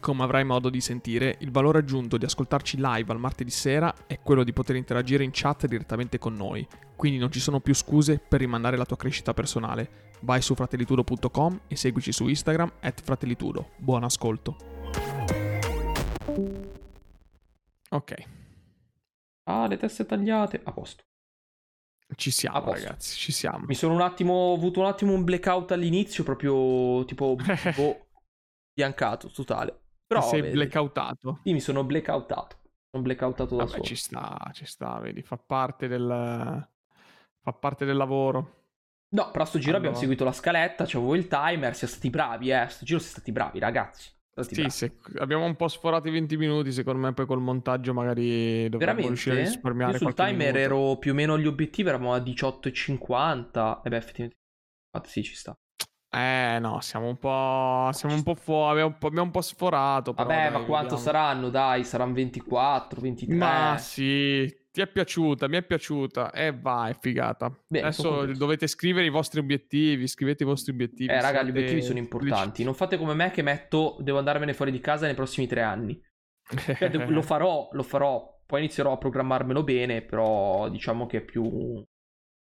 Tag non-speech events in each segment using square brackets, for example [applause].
Come avrai modo di sentire, il valore aggiunto di ascoltarci live al martedì sera è quello di poter interagire in chat direttamente con noi, quindi non ci sono più scuse per rimandare la tua crescita personale. Vai su fratellitudo.com e seguici su Instagram at fratellitudo. Buon ascolto. Ok. Ah, le teste tagliate. A posto. Ci siamo, ragazzi, ci siamo. Mi sono un attimo. Ho avuto un attimo un blackout all'inizio, proprio tipo. [laughs] boh, biancato totale. Però, sei vedi, blackoutato. Sì, mi sono blackoutato. Sono blackoutato da Vabbè, solo. ci sta, ci sta, vedi, fa parte del, fa parte del lavoro. No, però sto giro allora. abbiamo seguito la scaletta, c'avevo il timer, siamo stati bravi, eh. Sto giro siamo stati bravi, ragazzi. Stati sì, bravi. Se, abbiamo un po' sforato i 20 minuti, secondo me poi col montaggio magari dovremmo riuscire a risparmiare Io sul timer minuto. ero più o meno gli obiettivi, eravamo a 18,50. E beh, effettivamente, sì, ci sta. Eh no, siamo un po'. Siamo un po' fuori. Abbiamo, abbiamo un po' sforato. Però, Vabbè, dai, ma quanto vediamo. saranno? Dai, saranno 24, 23. Ma sì, ti è piaciuta, mi è piaciuta. E eh, vai, figata. Beh, Adesso dovete scrivere i vostri obiettivi. Scrivete i vostri obiettivi. Eh, raga, gli obiettivi sono importanti. Non fate come me che metto. Devo andarmene fuori di casa nei prossimi tre anni. Cioè, lo farò, lo farò. Poi inizierò a programmarmelo bene. Però diciamo che è più.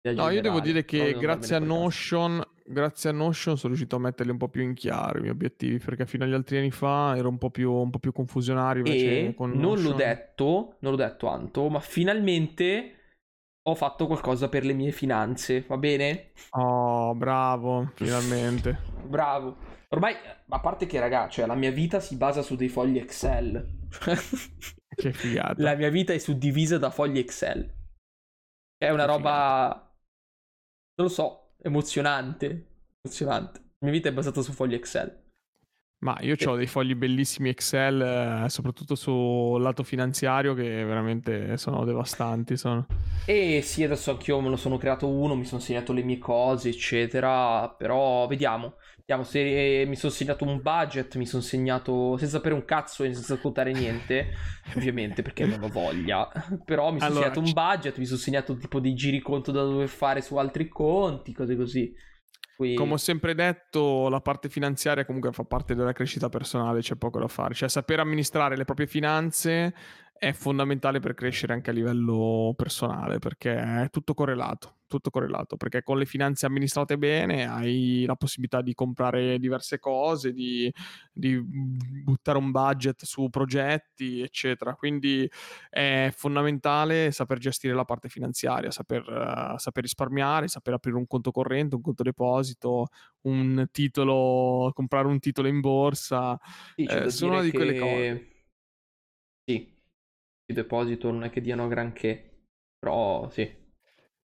No, io devo dire che grazie a Notion grazie a Notion sono riuscito a metterli un po' più in chiaro i miei obiettivi perché fino agli altri anni fa ero un po' più, un po più confusionario. E non l'ho detto, non l'ho detto Anto, ma finalmente ho fatto qualcosa per le mie finanze, va bene? Oh, bravo, finalmente. [laughs] bravo. Ormai, a parte che, raga, cioè, la mia vita si basa su dei fogli Excel. [laughs] che figata. La mia vita è suddivisa da fogli Excel. È una che roba... Figata. Non lo so, emozionante. Emozionante. La mia vita è basata su fogli Excel. Ma io ho dei fogli bellissimi Excel, eh, soprattutto sul lato finanziario, che veramente sono devastanti. Sono. E sì, adesso anch'io me lo sono creato uno, mi sono segnato le mie cose, eccetera. Però vediamo. Vediamo se mi sono segnato un budget, mi sono segnato senza sapere un cazzo e senza contare niente, [laughs] ovviamente perché non ho voglia. Però mi sono allora, segnato un budget, mi sono segnato tipo dei giri conto da dover fare su altri conti, cose così. Qui... Come ho sempre detto, la parte finanziaria comunque fa parte della crescita personale, c'è poco da fare. Cioè, sapere amministrare le proprie finanze è fondamentale per crescere anche a livello personale, perché è tutto correlato tutto correlato, perché con le finanze amministrate bene hai la possibilità di comprare diverse cose, di, di buttare un budget su progetti, eccetera. Quindi è fondamentale saper gestire la parte finanziaria, saper, uh, saper risparmiare, saper aprire un conto corrente, un conto deposito, un titolo, comprare un titolo in borsa. Sì, eh, sono una di quelle che... cose. Sì, deposito non è che diano granché, però sì.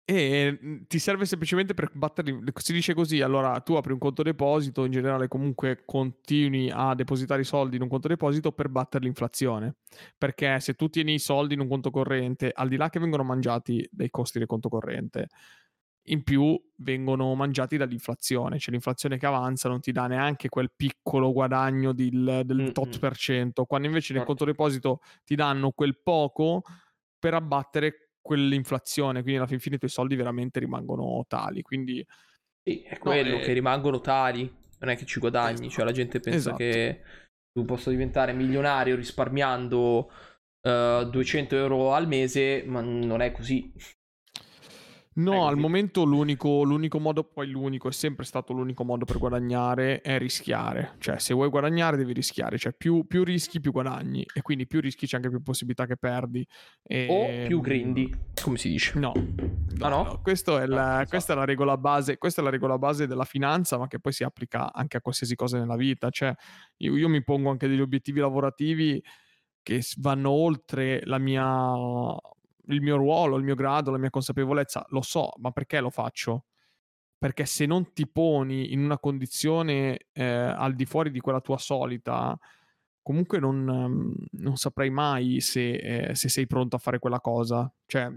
E mhmm, ti serve semplicemente per batterli. Si dice così: allora tu apri un conto deposito, in generale, comunque continui a depositare i soldi in un conto deposito per battere l'inflazione. Perché se tu tieni i soldi in un conto corrente, al di là che vengono mangiati dai costi del conto corrente, in più vengono mangiati dall'inflazione. Cioè l'inflazione che avanza non ti dà neanche quel piccolo guadagno del, del mm-hmm. tot per cento, quando invece nel conto deposito ti danno quel poco per abbattere quell'inflazione, quindi alla fin fine i tuoi soldi veramente rimangono tali. Quindi sì, è quello no, è... che rimangono tali, non è che ci guadagni, esatto. cioè la gente pensa esatto. che tu possa diventare milionario risparmiando uh, eh, 200 euro al mese, ma non è così. No, al momento l'unico, l'unico, modo, poi l'unico, è sempre stato l'unico modo per guadagnare, è rischiare. Cioè, se vuoi guadagnare devi rischiare, cioè più, più rischi più guadagni e quindi più rischi c'è anche più possibilità che perdi. E... O più grindi, come si dice. No, no, ah, no? no. È la, no, questa, è la regola base, questa è la regola base della finanza, ma che poi si applica anche a qualsiasi cosa nella vita. Cioè, io, io mi pongo anche degli obiettivi lavorativi che vanno oltre la mia il mio ruolo, il mio grado, la mia consapevolezza, lo so, ma perché lo faccio? Perché se non ti poni in una condizione eh, al di fuori di quella tua solita, comunque non, um, non saprai mai se, eh, se, sei pronto a fare quella cosa. Cioè,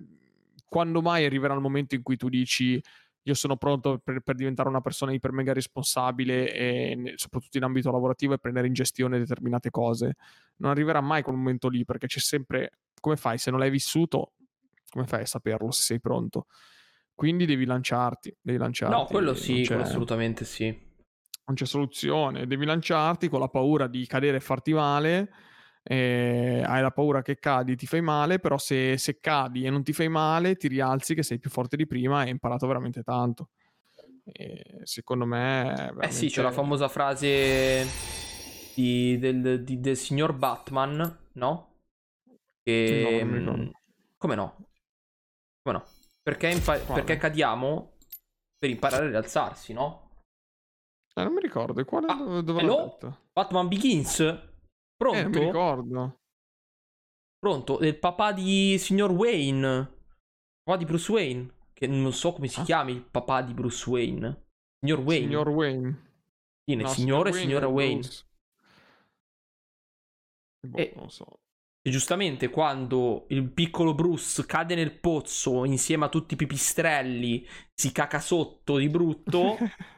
quando mai arriverà il momento in cui tu dici io sono pronto per, per diventare una persona iper mega responsabile e soprattutto in ambito lavorativo e prendere in gestione determinate cose. Non arriverà mai quel momento lì perché c'è sempre, come fai se non l'hai vissuto, come fai a saperlo se sei pronto? Quindi devi lanciarti, devi lanciarti. No, quello sì, quello assolutamente sì. Non c'è soluzione, devi lanciarti con la paura di cadere e farti male eh, hai la paura che cadi, ti fai male, però se, se, cadi e non ti fai male, ti rialzi che sei più forte di prima e hai imparato veramente tanto. E secondo me... Veramente... Eh sì, c'è la famosa frase di, del, di, del, signor Batman, no? Che... No, mm, come no? Come no? Perché, impa- perché cadiamo per imparare ad alzarsi, no? Eh, non mi ricordo, quale ah, dove l'ho detto? Batman Begins? Pronto? Eh, mi ricordo. Pronto? Il papà di signor Wayne. Papà di Bruce Wayne. Che non so come si ah? chiami il papà di Bruce Wayne. Signor Wayne. Signor Wayne. Sì, no, signore e signora Wayne. Boh, e, non so. E giustamente quando il piccolo Bruce cade nel pozzo insieme a tutti i pipistrelli, si caca sotto di brutto. [laughs]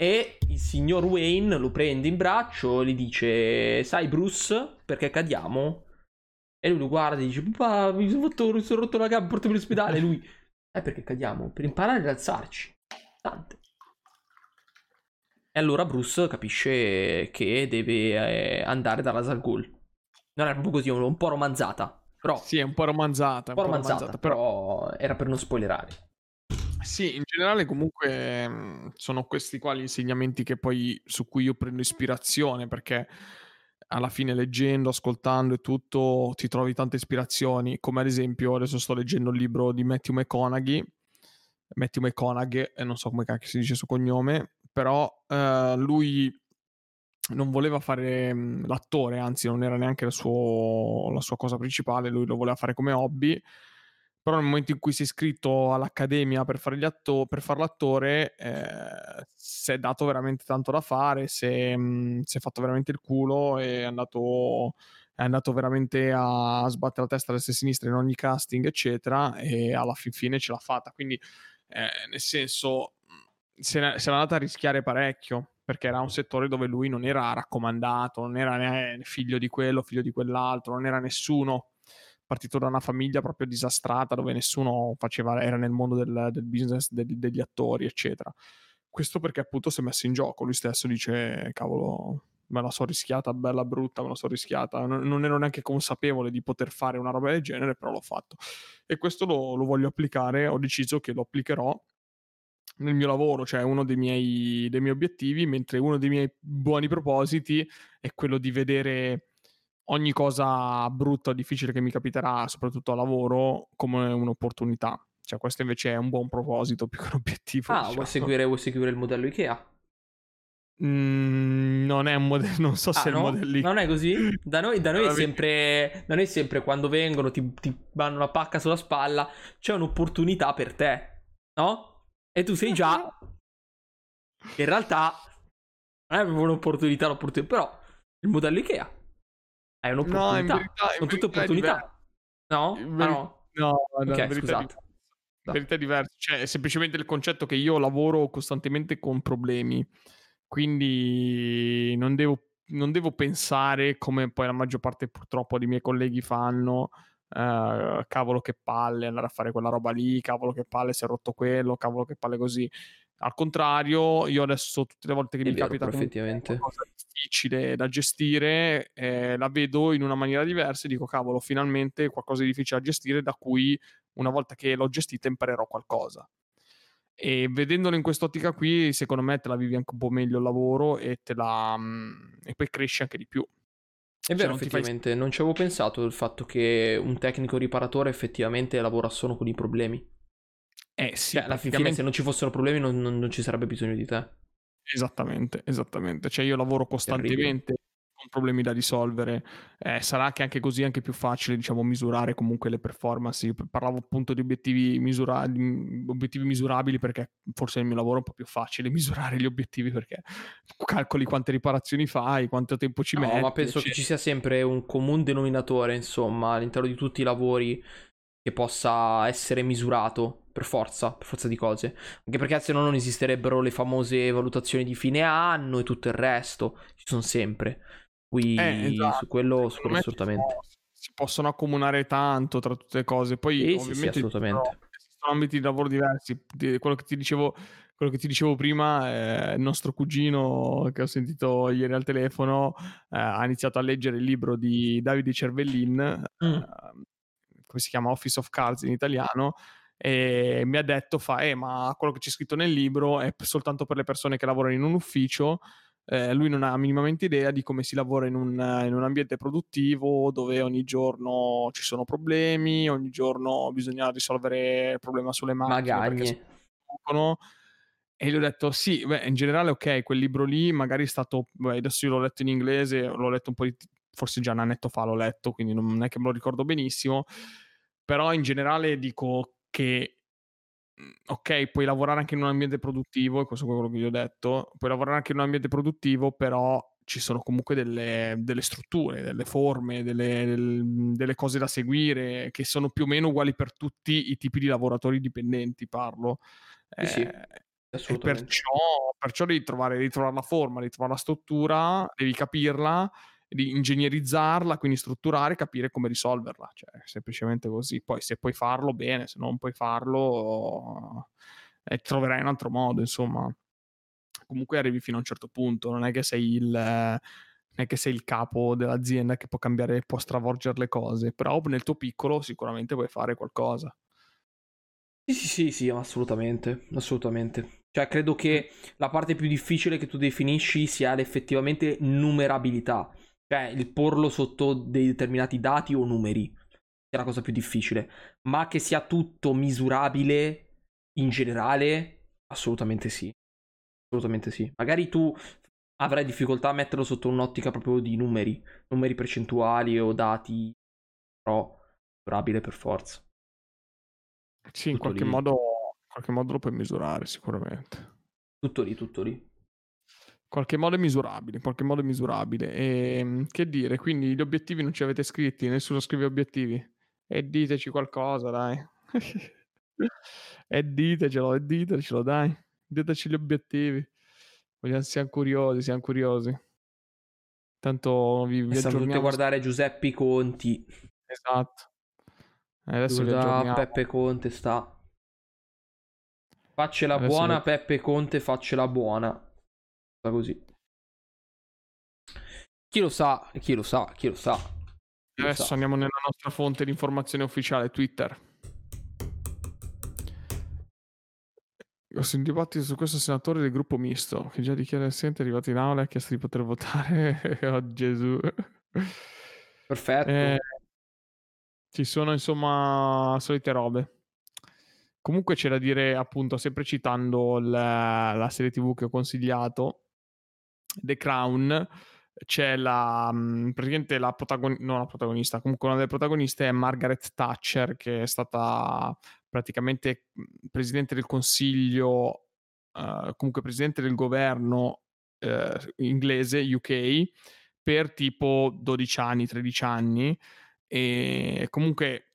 E il signor Wayne lo prende in braccio e gli dice: Sai, Bruce, perché cadiamo? E lui lo guarda e dice: Papà, mi sono, fatto, mi sono rotto la gamba, portami all'ospedale. E lui: Eh, perché cadiamo? Per imparare ad alzarci. Tante. E allora Bruce capisce che deve eh, andare dalla Zalgul. Non è proprio così, un po' romanzata. Però, sì, è un po' romanzata. Un po' romanzata, romanzata però... però era per non spoilerare. Sì, in generale comunque mhmm, sono questi qua gli insegnamenti che poi su cui io prendo ispirazione perché alla fine leggendo, ascoltando e tutto ti trovi tante ispirazioni, come ad esempio adesso sto leggendo il libro di Matthew McConaughey, Matthew McConaughey, non so come cacchio si dice il suo cognome, però eh, lui non voleva fare mhmm, l'attore, anzi non era neanche suo, la sua cosa principale, lui lo voleva fare come hobby però nel momento in cui si è iscritto all'accademia per fare, atto- per fare l'attore eh, si è dato veramente tanto da fare, si è, mh, si è fatto veramente il culo e è andato, è andato veramente a sbattere la testa a destra e a sinistra in ogni casting eccetera e alla fin fine ce l'ha fatta. Quindi eh, nel senso se, ne, se l'è andata a rischiare parecchio perché era un settore dove lui non era raccomandato, non era figlio di quello, figlio di quell'altro, non era nessuno partito da una famiglia proprio disastrata dove nessuno faceva, era nel mondo del, del business del, degli attori, eccetera. Questo perché appunto si è messo in gioco. Lui stesso dice: Cavolo, me la so rischiata, bella brutta, me la so rischiata. Non, non, ero neanche consapevole di poter fare una roba del genere, però l'ho fatto. E questo lo, lo voglio applicare. Ho deciso che lo applicherò nel mio lavoro, cioè uno dei miei, dei miei obiettivi, mentre uno dei miei buoni propositi è quello di vedere ogni cosa brutta o difficile che mi capiterà, soprattutto a lavoro, come un'opportunità. Cioè, questo invece è un buon proposito [laughs] più che un obiettivo. Ah, diciamo. vuoi, seguire, vuoi seguire il modello IKEA? Mm, non è un modello, non so ah, se no? è il modello IKEA. Non è così? Da noi, da noi è sempre, da noi sempre quando vengono, ti, ti vanno una pacca sulla spalla, c'è un'opportunità per te, no? E tu sei già... [laughs] In realtà non è proprio un'opportunità, l'opportunità, però il modello IKEA è un'opportunità. No, in verità, Sono tutte opportunità. No? Ah, no? No, no, okay, scusate. In verità è diverso. Cioè, è semplicemente il concetto che io lavoro costantemente con problemi. Quindi non devo, non devo pensare, come poi la maggior parte purtroppo dei miei colleghi fanno, Uh, cavolo che palle andare a fare quella roba lì, cavolo che palle si è rotto quello, cavolo che palle così. Al contrario, io adesso tutte le volte che è mi vero, capita effettivamente. una cosa difficile da gestire, eh, la vedo in una maniera diversa e dico cavolo, finalmente qualcosa di difficile da gestire da cui una volta che l'ho gestita imparerò qualcosa. E vedendolo in quest'ottica qui, secondo me te la vivi anche un po' meglio il lavoro e, te la, mm, e poi cresci anche di più. È vero, cioè, effettivamente, fai... non ci avevo pensato il fatto che un tecnico riparatore effettivamente lavora solo con i problemi. Eh sì, cioè, alla fine se non ci fossero problemi non, non, non, ci sarebbe bisogno di te. Esattamente, esattamente. Cioè io lavoro costantemente problemi da risolvere. Eh, sarà che anche così è anche più facile, diciamo, misurare comunque le performance. Io parlavo appunto di obiettivi, misura- obiettivi misurabili perché forse nel mio lavoro è un po' più facile [laughs] misurare gli obiettivi perché calcoli quante riparazioni fai, quanto tempo ci no, metti. ma penso eccetera. che ci sia sempre un comune denominatore, insomma, all'interno di tutti i lavori che possa essere misurato per forza, per forza di cose. Anche perché se no non esisterebbero le famose valutazioni di fine anno e tutto il resto, ci sono sempre. Qui eh, esatto. su quello, su quello assolutamente. Si possono accomunare tanto tra tutte le cose. Poi sì, ovviamente sì, sì, assolutamente. sono ambiti di lavoro diversi. Quello che ti dicevo quello che ti dicevo prima, eh, il nostro cugino che ho sentito ieri al telefono eh, ha iniziato a leggere il libro di Davide Cervellin, mm. eh, come si chiama Office of Cards in italiano, e mi ha detto, fa, eh, ma quello che c'è scritto nel libro è soltanto per le persone che lavorano in un ufficio, eh, lui non ha minimamente idea di come si lavora in un, in un, ambiente produttivo dove ogni giorno ci sono problemi, ogni giorno bisogna risolvere il problema sulle macchine. Magagne. E gli ho detto, sì, beh, in generale ok, quel libro lì magari è stato, beh, adesso io l'ho letto in inglese, l'ho letto un po' di, forse già un annetto fa l'ho letto, quindi non è che me lo ricordo benissimo, però in generale dico che, ok, puoi lavorare anche in un ambiente produttivo, e questo è quello che gli ho detto, puoi lavorare anche in un ambiente produttivo, però ci sono comunque delle, delle strutture, delle forme, delle, del, delle, cose da seguire che sono più o meno uguali per tutti i tipi di lavoratori dipendenti, parlo. Sì, eh, sì. E perciò, perciò devi, trovare, devi trovare la forma, devi trovare la struttura, devi capirla, ingegnerizzarla, quindi strutturare e capire come risolverla. Cioè, semplicemente così. Poi se puoi farlo, bene, se non puoi farlo, eh, troverai un altro modo, insomma. Comunque arrivi fino a un certo punto, non è che sei il... non è che sei il capo dell'azienda che può cambiare, può stravolgere le cose, però nel tuo piccolo sicuramente puoi fare qualcosa. Sì, sì, sì, sì, assolutamente, assolutamente. Cioè, credo che la parte più difficile che tu definisci sia l'effettivamente numerabilità. Cioè, il porlo sotto dei determinati dati o numeri. È la cosa più difficile. Ma che sia tutto misurabile in generale, assolutamente sì. Assolutamente sì. Magari tu avrai difficoltà a metterlo sotto un'ottica proprio di numeri, numeri percentuali o dati, però misurabile per forza. Sì, in qualche, modo, in qualche modo lo puoi misurare sicuramente. Tutto lì, tutto lì. Qualche modo è misurabile, in qualche modo è misurabile. E ehm, che dire, quindi gli obiettivi non ci avete scritti, nessuno scrive obiettivi. E diteci qualcosa, dai. [laughs] e ditecelo, e ditecelo, dai. Diteci gli obiettivi. Vogliamo, siamo curiosi, siamo curiosi. Tanto vi, vi tutti a guardare Giuseppe Conti. Esatto. Adesso da Peppe Conte sta. Faccela Adesso buona, lo... Peppe Conte, faccela buona. Così. Chi lo sa, chi lo sa, chi lo sa. Chi Adesso lo sa. andiamo nella nostra fonte di informazione ufficiale, Twitter. Ho sentito dibattito su questo senatore del gruppo misto che già dichiara essente, è arrivato in aula e ha chiesto di poter votare. [laughs] oh Gesù. Perfetto. Eh, ci sono insomma solite robe. Comunque c'è da dire, appunto, sempre citando la, la serie TV che ho consigliato, The Crown, c'è la mm, praticamente la protagonista, non la protagonista, comunque una delle protagoniste è Margaret Thatcher, che è stata praticamente mm, presidente del consiglio, uh, comunque presidente del governo uh, inglese, UK, per tipo 12 anni, 13 anni. E comunque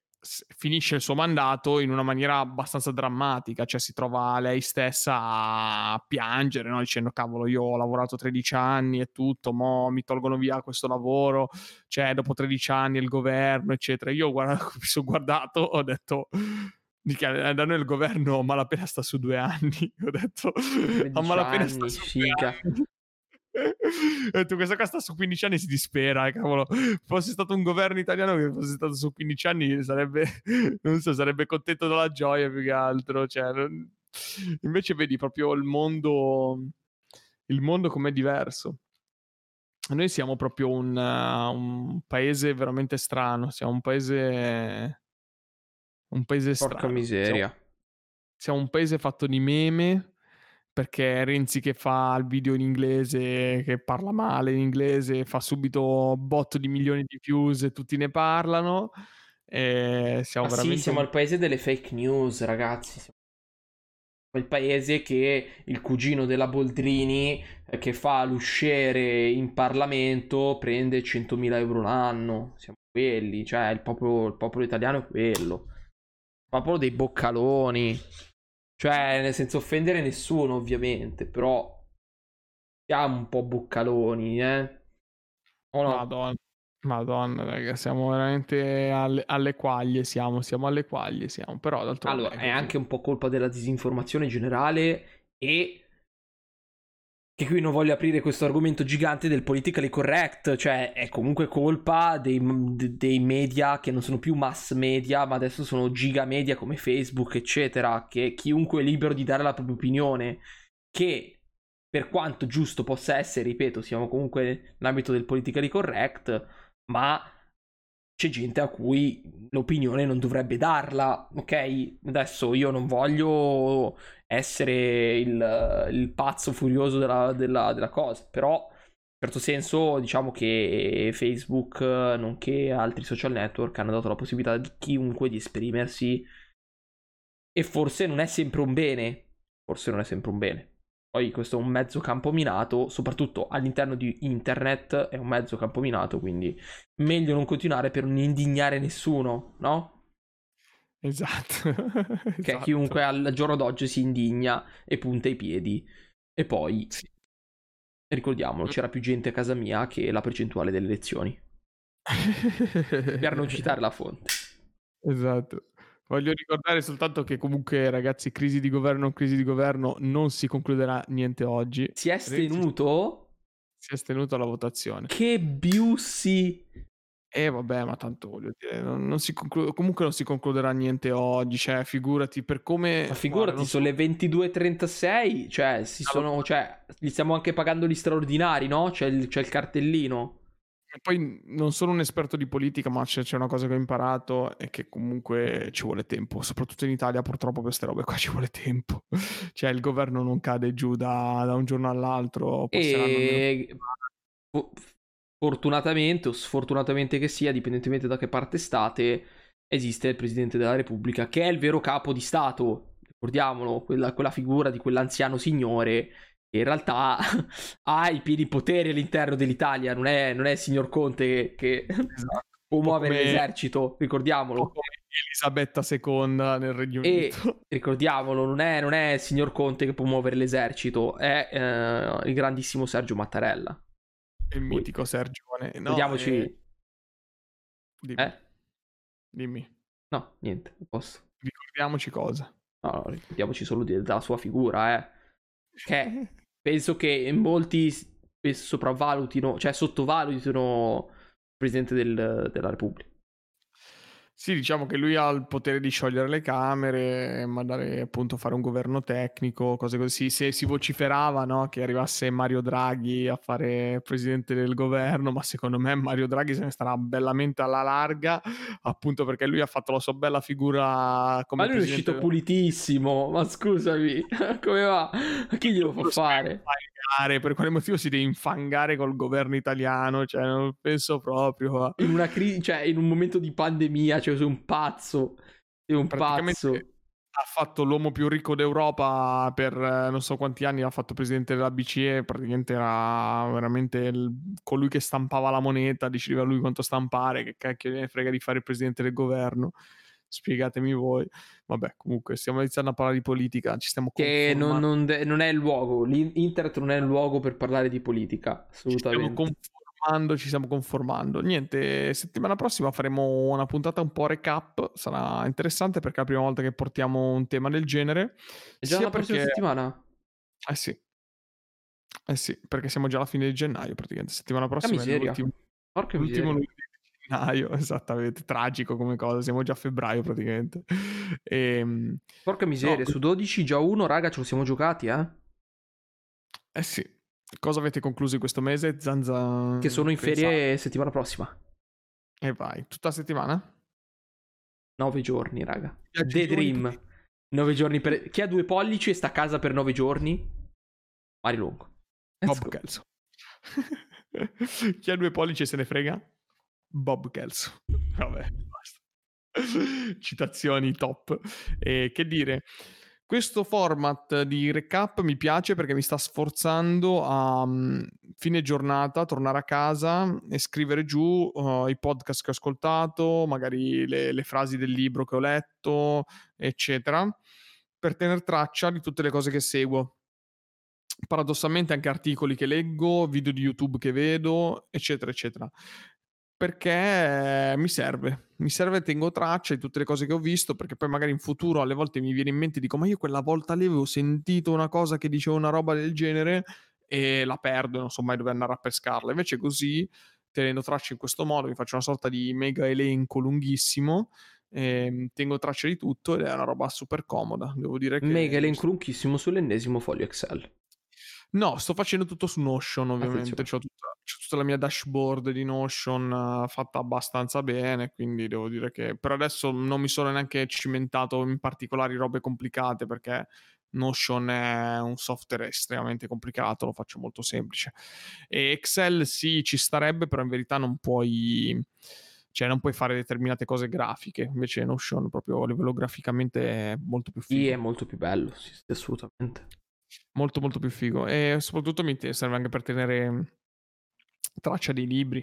finisce il suo mandato in una maniera abbastanza drammatica, cioè si trova lei stessa a piangere, no? dicendo cavolo io ho lavorato 13 anni e tutto, mo mi tolgono via questo lavoro, cioè dopo 13 anni il governo, eccetera. Io guarda, [laughs] mi sono guardato, ho detto... Da noi il governo a malapena sta su due anni. [laughs] Ho detto a malapena sta su figa. due anni [laughs] detto, questa qua sta su 15 anni si dispera, cavolo. Fosse stato un governo italiano che fosse stato su 15 anni sarebbe, [laughs] non so, sarebbe contento della gioia più che altro. Cioè, non... Invece vedi proprio il mondo, il mondo com'è diverso. Noi siamo proprio un, uh, un paese veramente strano, siamo un paese... Un paese strano. Porca miseria. Siamo, siamo un paese fatto di meme perché Renzi che fa il video in inglese, che parla male in inglese, fa subito botto di milioni di views e tutti ne parlano. E siamo ah, veramente... Sì, siamo il paese delle fake news, ragazzi. Il paese che il cugino della Boldrini, eh, che fa l'usciere in Parlamento, prende 100.000 euro l'anno. Siamo quelli, cioè il popolo, il popolo italiano è quello. Ma proprio dei boccaloni. Cioè, senso offendere nessuno, ovviamente, però siamo un po' boccaloni, eh. O no? Madonna. Madonna, raga, siamo veramente alle, alle, quaglie, siamo, siamo alle quaglie, siamo, però d'altronde... Allora, è anche un po' colpa della disinformazione generale e che qui non voglio aprire questo argomento gigante del politically correct, cioè è comunque colpa dei, dei, media che non sono più mass media, ma adesso sono giga media come Facebook, eccetera, che chiunque è libero di dare la propria opinione, che per quanto giusto possa essere, ripeto, siamo comunque nell'ambito del politically correct, ma c'è gente a cui l'opinione non dovrebbe darla, ok? Adesso io non voglio essere il, il pazzo furioso della, della, della, cosa, però in certo senso diciamo che Facebook, nonché altri social network, hanno dato la possibilità a chiunque di esprimersi e forse non è sempre un bene, forse non è sempre un bene. Poi questo è un mezzo campo minato, soprattutto all'interno di internet è un mezzo campo minato, quindi meglio non continuare per non indignare nessuno, no? Esatto. [laughs] Che esatto. chiunque al giorno d'oggi si indigna e punta i piedi. E poi, sì. ricordiamolo, c'era più gente a casa mia che la percentuale delle elezioni. per non citare la fonte. Esatto. Voglio ricordare soltanto che comunque, ragazzi, crisi di governo, crisi di governo, non si concluderà niente oggi. Si è stenuto? Si è stenuto alla votazione. Che biussi! Eh vabbè, ma tanto voglio dire, non, non si conclu- comunque non si concluderà niente oggi, cioè figurati per come... Ma figurati, guarda, sono so... le 22.36, cioè, si allora... sono, cioè, gli stiamo anche pagando gli straordinari, no? C'è il, c'è il cartellino. Poi non sono un esperto di politica, ma c'è, c'è, una cosa che ho imparato e che comunque ci vuole tempo, soprattutto in Italia purtroppo queste robe qua ci vuole tempo. [laughs] cioè il governo non cade giù da, da un giorno all'altro. E... Fortunatamente o sfortunatamente che sia, dipendentemente da che parte state, esiste il Presidente della Repubblica, che è il vero capo di Stato. Ricordiamolo, quella, quella figura di quell'anziano signore in realtà [laughs] ha i pieni poteri all'interno dell'Italia, non è, non è il signor Conte che, esatto. può muovere come, l'esercito, ricordiamolo. Elisabetta II nel Regno Unito. E [laughs] ricordiamolo, non è, non è, il signor Conte che può muovere l'esercito, è eh, il grandissimo Sergio Mattarella. Il mitico Sergione. No, Vediamoci... Eh... Dimmi. Eh? Dimmi. No, niente, posso. Ricordiamoci cosa. No, ricordiamoci solo della sua figura, eh. Che [laughs] penso che molti sopravvalutino, cioè sottovalutino il Presidente del, della Repubblica. Sì, diciamo che lui ha il potere di sciogliere le Camere, mandare appunto a fare un governo tecnico, cose così. Se si vociferava no, che arrivasse Mario Draghi a fare presidente del governo, ma secondo me Mario Draghi se ne starà bellamente alla larga, appunto perché lui ha fatto la sua bella figura come Ma lui presidente... è uscito pulitissimo, ma scusami, [laughs] come va? Chi glielo fa fare? per quale motivo si deve infangare col governo italiano? Cioè, non penso proprio. A... In, una cri- cioè, in un momento di pandemia, cioè, sei un pazzo. Sei un pazzo. Ha fatto l'uomo più ricco d'Europa per eh, non so quanti anni, ha fatto presidente della BCE, praticamente era veramente il, colui che stampava la moneta, decideva lui quanto stampare, che cacchio ne frega di fare il presidente del governo spiegatemi voi. Vabbè, comunque stiamo iniziando a parlare di politica, ci stiamo Che non, non, de- non, è il luogo, l'internet non è il luogo per parlare di politica, assolutamente. Ci stiamo conformando, ci stiamo conformando. Niente, settimana prossima faremo una puntata un po' recap, sarà interessante perché è la prima volta che portiamo un tema del genere. È già la prossima perché... settimana? Eh sì. Eh sì, perché siamo già alla fine di gennaio praticamente, settimana prossima è l'ultimo, Porca l'ultimo lunedì gennaio, [laughs] esattamente, tragico come cosa, siamo già a febbraio praticamente. E, ehm, Porca miseria, no, su 12 già uno, raga, ce lo siamo giocati, eh? Eh sì. Cosa avete concluso in questo mese, Zanza? Che sono in ferie settimana prossima. E vai, tutta la settimana? Nove giorni, raga. The Dream. Nove giorni per... Chi ha due pollici e sta a casa per nove giorni? Mari Lungo. Bob Kelso. [laughs] Chi ha due pollici e se ne frega? Bob Kelso. Vabbè, basta. [laughs] Citazioni top. E che dire, questo format di recap mi piace perché mi sta sforzando a um, fine giornata tornare a casa e scrivere giù uh, i podcast che ho ascoltato, magari le, le frasi del libro che ho letto, eccetera, per tenere traccia di tutte le cose che seguo paradossalmente anche articoli che leggo, video di YouTube che vedo, eccetera, eccetera. Perché mi serve, mi serve, tengo traccia di tutte le cose che ho visto, perché poi magari in futuro alle volte mi viene in mente, dico, ma io quella volta lì avevo sentito una cosa che diceva una roba del genere e la perdo, non so mai dove andare a pescarla. Invece così, tenendo traccia in questo modo, mi faccio una sorta di mega elenco lunghissimo eh, tengo traccia di tutto ed è una roba super comoda. Devo dire che. Mega elenco lunghissimo sull'ennesimo foglio Excel. No, sto facendo tutto su Notion ovviamente, c'ho tutta, c'ho tutta la mia dashboard di Notion uh, fatta abbastanza bene, quindi devo dire che per adesso non mi sono neanche cimentato in particolari robe complicate perché Notion è un software estremamente complicato, lo faccio molto semplice. E Excel sì, ci starebbe, però in verità non puoi cioè non puoi fare determinate cose grafiche, invece Notion proprio a livello graficamente è molto più figo. Sì, è molto più bello, sì, assolutamente molto molto più figo e soprattutto mi serve anche per tenere mm, traccia dei libri,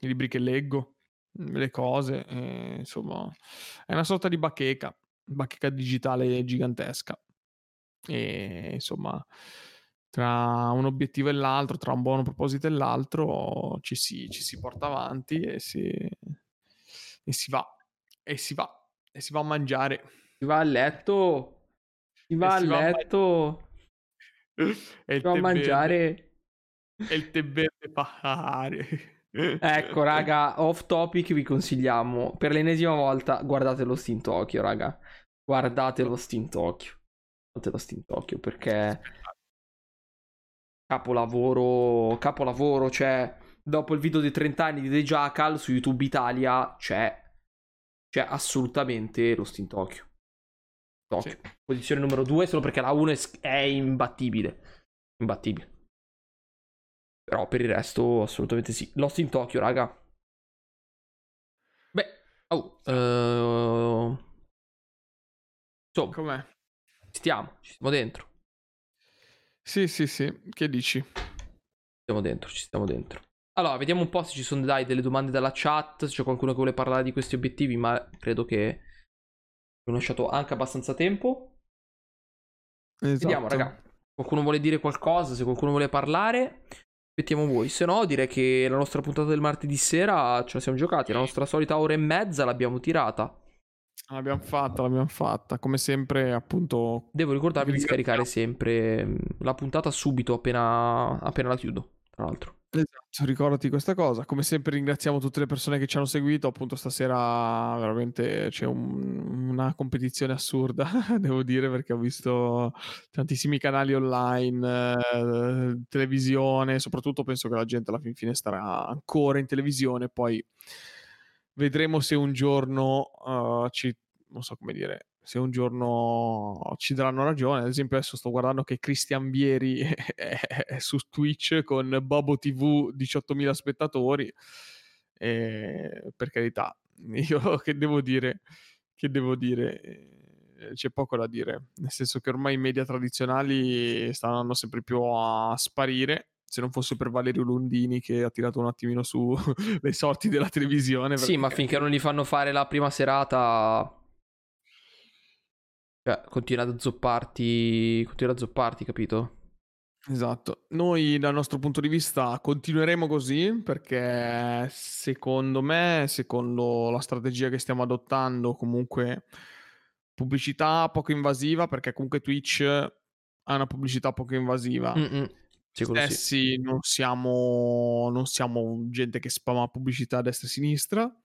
i libri che leggo, mm, le cose, e, insomma è una sorta di bacheca, bacheca digitale gigantesca e insomma tra un obiettivo e l'altro, tra un buon proposito e l'altro ci si, ci si porta avanti e si, e si va e si va e si va a mangiare. Si va a letto. Si va a si letto. Va a [laughs] e il a mangiare e il tè verde fare. Ecco, raga, off topic vi consigliamo per l'ennesima volta guardate lo Steam Tokyo, raga. Guardate lo Steam Tokyo. Guardate lo Steam Tokyo perché capolavoro, capolavoro, cioè dopo il video dei 30 anni di The Jackal su YouTube Italia c'è c'è assolutamente lo Steam Tokyo. Tokyo. Sì. Posizione numero 2 solo perché la 1 è imbattibile. Imbattibile. Però per il resto assolutamente sì. Lost in Tokyo, raga. Beh, oh, uh... insomma, com'è? Ci stiamo, ci stiamo dentro. Sì, sì, sì, che dici? Ci stiamo dentro, ci stiamo dentro. Allora, vediamo un po' se ci sono dai delle domande dalla chat, se c'è qualcuno che vuole parlare di questi obiettivi, ma credo che Abbiamo lasciato anche abbastanza tempo. Esatto. Vediamo, raga. Qualcuno vuole dire qualcosa? Se qualcuno vuole parlare, aspettiamo voi. Se no, direi che la nostra puntata del martedì sera ce la siamo giocati. La nostra solita ora e mezza l'abbiamo tirata. L'abbiamo fatta, l'abbiamo fatta. Come sempre, appunto. Devo ricordarvi di scaricare sempre mm, la puntata subito appena, appena la chiudo. Tra l'altro. Esatto, ricordati questa cosa. Come sempre ringraziamo tutte le persone che ci hanno seguito. Appunto stasera veramente c'è un, una competizione assurda, [laughs] devo dire, perché ho visto tantissimi canali online, eh, televisione, soprattutto penso che la gente alla fin fine starà ancora in televisione. Poi vedremo se un giorno uh, ci, non so come dire, se un giorno ci daranno ragione. Ad esempio, adesso sto guardando che Cristian Vieri [laughs] è, su Twitch con Bobo TV 18.000 spettatori. E, per carità, [laughs] io che devo dire, che devo dire, eh, c'è poco da dire, nel senso che ormai i media tradizionali stanno andando sempre più a sparire. Se non fosse per Valerio Lundini che ha tirato un attimino su [laughs] le sorti della televisione. Sì, ma finché non gli fanno fare la prima serata cioè, continua ad zopparti, continua a zopparti, capito? Esatto. Noi dal nostro punto di vista continueremo così perché secondo me, secondo la strategia che stiamo adottando, comunque pubblicità poco invasiva perché comunque Twitch ha una pubblicità poco invasiva. Mm-mm. Stessi sì. non siamo, non siamo gente che spama pubblicità a destra e a sinistra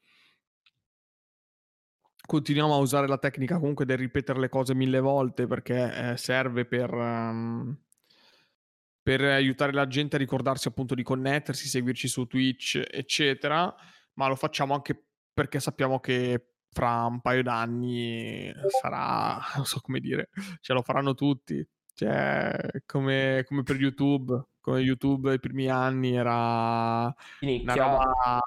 continuiamo a usare la tecnica comunque del ripetere le cose mille volte perché eh, serve per, um, per aiutare la gente a ricordarsi appunto di connettersi, seguirci su Twitch, eccetera, ma lo facciamo anche perché sappiamo che fra un paio d'anni sarà, [laughs] non so come dire, ce lo faranno tutti. Cioè, come, come per YouTube, come YouTube ai primi anni era una roba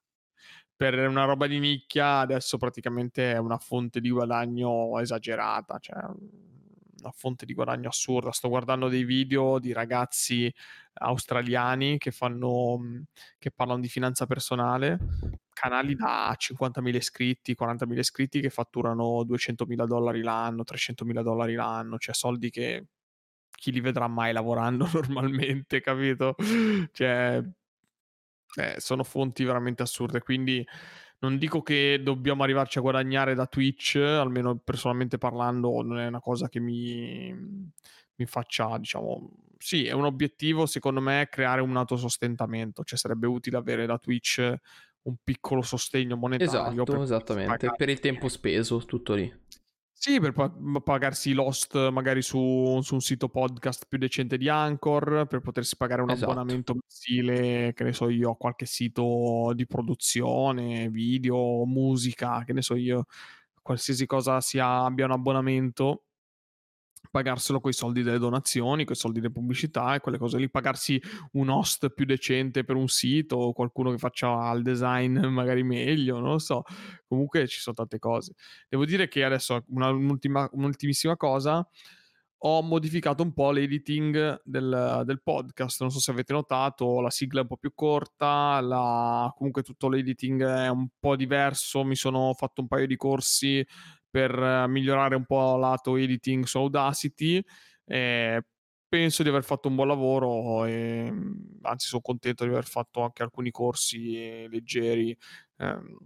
per una roba di nicchia adesso praticamente è una fonte di guadagno esagerata, cioè una fonte di guadagno assurda. Sto guardando dei video di ragazzi australiani che fanno che parlano di finanza personale, canali da 50.000 iscritti, 40.000 iscritti che fatturano 200.000 dollari l'anno, 300.000 dollari l'anno, cioè soldi che chi li vedrà mai lavorando [laughs] normalmente, capito? Cioè, eh, sono fonti veramente assurde, quindi non dico che dobbiamo arrivarci a guadagnare da Twitch, almeno personalmente parlando, non è una cosa che mi, mi faccia, diciamo, sì, è un obiettivo secondo me creare un autosostentamento, cioè sarebbe utile avere da Twitch un piccolo sostegno monetario. Esatto, esattamente, per il tempo speso, tutto lì. Sì, per pagarsi l'host magari su, su, un sito podcast più decente di Anchor, per potersi pagare un esatto. abbonamento mensile, che ne so io, a qualche sito di produzione, video, musica, che ne so io, qualsiasi cosa sia, abbia un abbonamento pagarselo con i soldi delle donazioni, con i soldi delle pubblicità e quelle cose lì, pagarsi un host più decente per un sito o qualcuno che faccia il design [laughs] magari meglio, non lo so. Comunque ci sono tante cose. Devo dire che adesso una, un'ultimissima cosa, ho modificato un po' l'editing del, del, podcast, non so se avete notato, la sigla è un po' più corta, la... comunque tutto l'editing è un po' diverso, mi sono fatto un paio di corsi per eh, migliorare un po' lato editing su Audacity. Eh, penso di aver fatto un buon lavoro e anzi sono contento di aver fatto anche alcuni corsi leggeri ehm,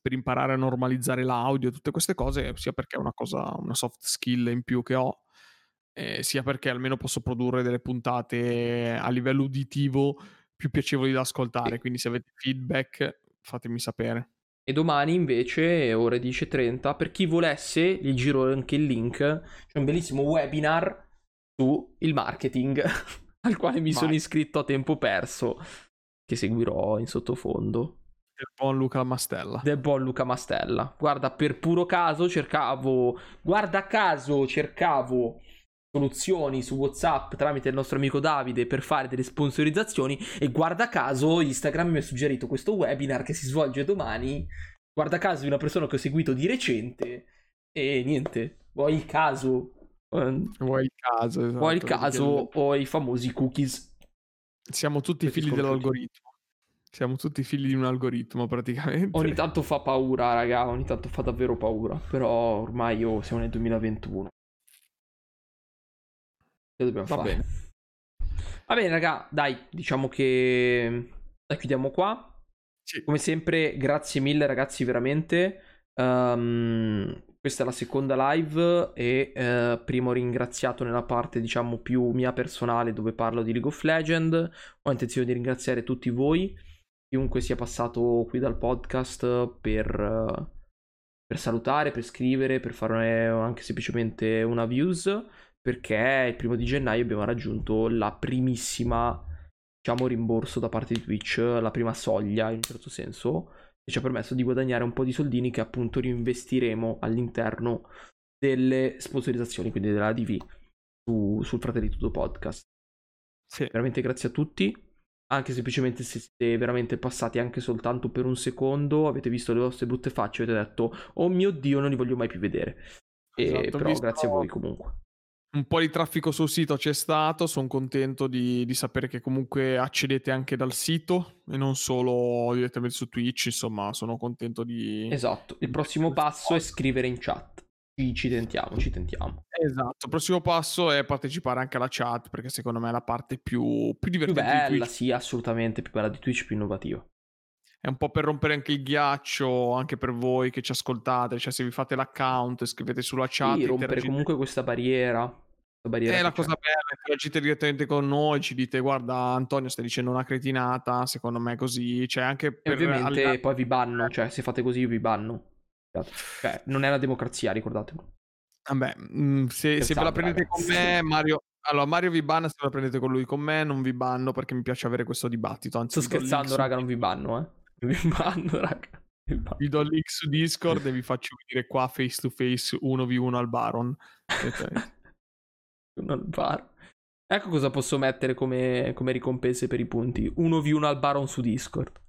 per imparare a normalizzare l'audio, tutte queste cose, sia perché è una cosa, una soft skill in più che ho, eh, sia perché almeno posso produrre delle puntate a livello uditivo più piacevoli da ascoltare. Quindi se avete feedback fatemi sapere. E domani invece, ore 10.30, per chi volesse, gli giro anche il link, c'è un bellissimo webinar su il marketing, [laughs] al quale mi Ma... sono iscritto a tempo perso, che seguirò in sottofondo. Del buon Luca Mastella. Del buon Luca Mastella. Guarda, per puro caso cercavo, guarda caso cercavo soluzioni su WhatsApp tramite il nostro amico Davide per fare delle sponsorizzazioni e guarda caso Instagram mi ha suggerito questo webinar che si svolge domani. Guarda caso di una persona che ho seguito di recente e niente, vuoi il caso ehm, Vuoi il caso, esatto, Vuoi il caso o i famosi cookies. Siamo tutti figli dell'algoritmo. Siamo tutti figli di un algoritmo praticamente. Ogni tanto fa paura, raga, ogni tanto fa davvero paura. Però ormai io siamo nel 2021. Che dobbiamo Va fare? Bene. Va bene, raga, dai, diciamo che la chiudiamo qua. Sì. Come sempre, grazie mille, ragazzi, veramente. Um, questa è la seconda live e uh, primo ringraziato nella parte, diciamo, più mia personale dove parlo di League of Legends. Ho intenzione di ringraziare tutti voi, chiunque sia passato qui dal podcast per, uh, per salutare, per scrivere, per fare anche semplicemente una views perché il primo di gennaio abbiamo raggiunto la primissima, diciamo, rimborso da parte di Twitch, la prima soglia in un certo senso, che ci ha permesso di guadagnare un po' di soldini che appunto reinvestiremo all'interno delle sponsorizzazioni, quindi della DV su, sul Fratelli Tutto Podcast. Sì. Veramente grazie a tutti. Anche semplicemente se siete veramente passati anche soltanto per un secondo, avete visto le vostre brutte facce e avete detto, oh mio dio, non li voglio mai più vedere. Esatto, e, però visto... grazie a voi comunque un po' di traffico sul sito c'è stato, sono contento di, di, sapere che comunque accedete anche dal sito e non solo direttamente su Twitch, insomma sono contento di... Esatto, il prossimo passo è scrivere in chat, ci, ci tentiamo, ci tentiamo. Esatto, il prossimo passo è partecipare anche alla chat perché secondo me è la parte più, più divertente. Più bella, sì, assolutamente, più bella di Twitch, più innovativa è un po' per rompere anche il ghiaccio anche per voi che ci ascoltate, cioè se vi fate l'account e scrivete sulla chat. Sì, rompere comunque questa barriera. È la cosa bella, interagite direttamente con noi, ci dite guarda Antonio stai dicendo una cretinata, secondo me così, cioè anche per... E ovviamente alla... poi vi banno, cioè se fate così vi banno. Cioè, non è una democrazia, ricordatelo. Vabbè, mm, se, se ve la prendete ragazzi. con me, Mario... Allora, Mario vi banna se la prendete con lui, con me non vi banno perché mi piace avere questo dibattito. Anzi, Sto scherzando, [laughs] raga, non vi banno, eh. Non vi banno, raga. Vi do il link su Discord e vi faccio vedere qua face to face 1v1 al Baron. [laughs] [laughs] al bar. Ecco cosa posso mettere come, come ricompense per i punti. 1v1 al Baron su Discord.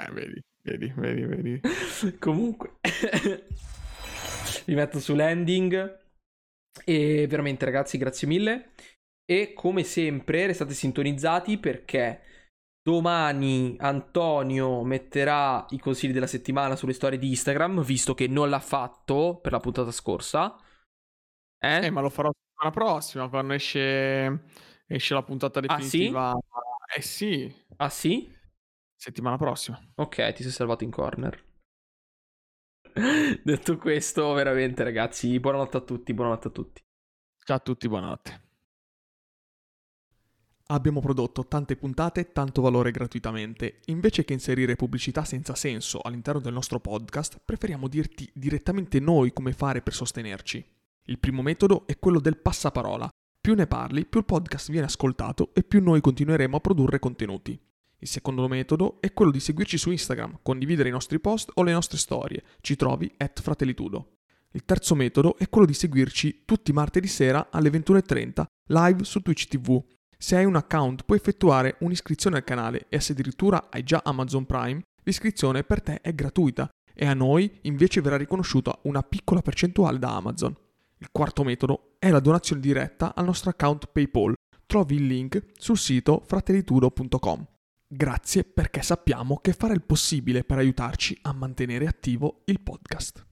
Eh, vedi, vedi, vedi, vedi. [laughs] Comunque, [laughs] vi metto su landing. E veramente ragazzi, grazie mille. E come sempre restate sintonizzati perché domani Antonio metterà i consigli della settimana sulle storie di Instagram, visto che non l'ha fatto per la puntata scorsa. Eh, eh ma lo farò settimana prossima quando esce, esce la puntata definitiva. Ah sì? Eh sì. Ah sì? Settimana prossima. Ok, ti sei salvato in corner. [laughs] Detto questo, veramente ragazzi, buonanotte a tutti, buonanotte a tutti. Ciao a tutti, buonanotte. Abbiamo prodotto tante puntate, tanto valore gratuitamente. Invece che inserire pubblicità senza senso all'interno del nostro podcast, preferiamo dirti direttamente noi come fare per sostenerci. Il primo metodo è quello del passaparola. Più ne parli, più il podcast viene ascoltato e più noi continueremo a produrre contenuti. Il secondo metodo è quello di seguirci su Instagram, condividere i nostri post o le nostre storie. Ci trovi at Fratellitudo. Il terzo metodo è quello di seguirci tutti martedì sera alle 21.30 live su Twitch TV. Se hai un account puoi effettuare un'iscrizione al canale e se addirittura hai già Amazon Prime, l'iscrizione per te è gratuita e a noi invece verrà riconosciuta una piccola percentuale da Amazon. Il quarto metodo è la donazione diretta al nostro account PayPal. Trovi il link sul sito fratellitudo.com. Grazie perché sappiamo che fare il possibile per aiutarci a mantenere attivo il podcast.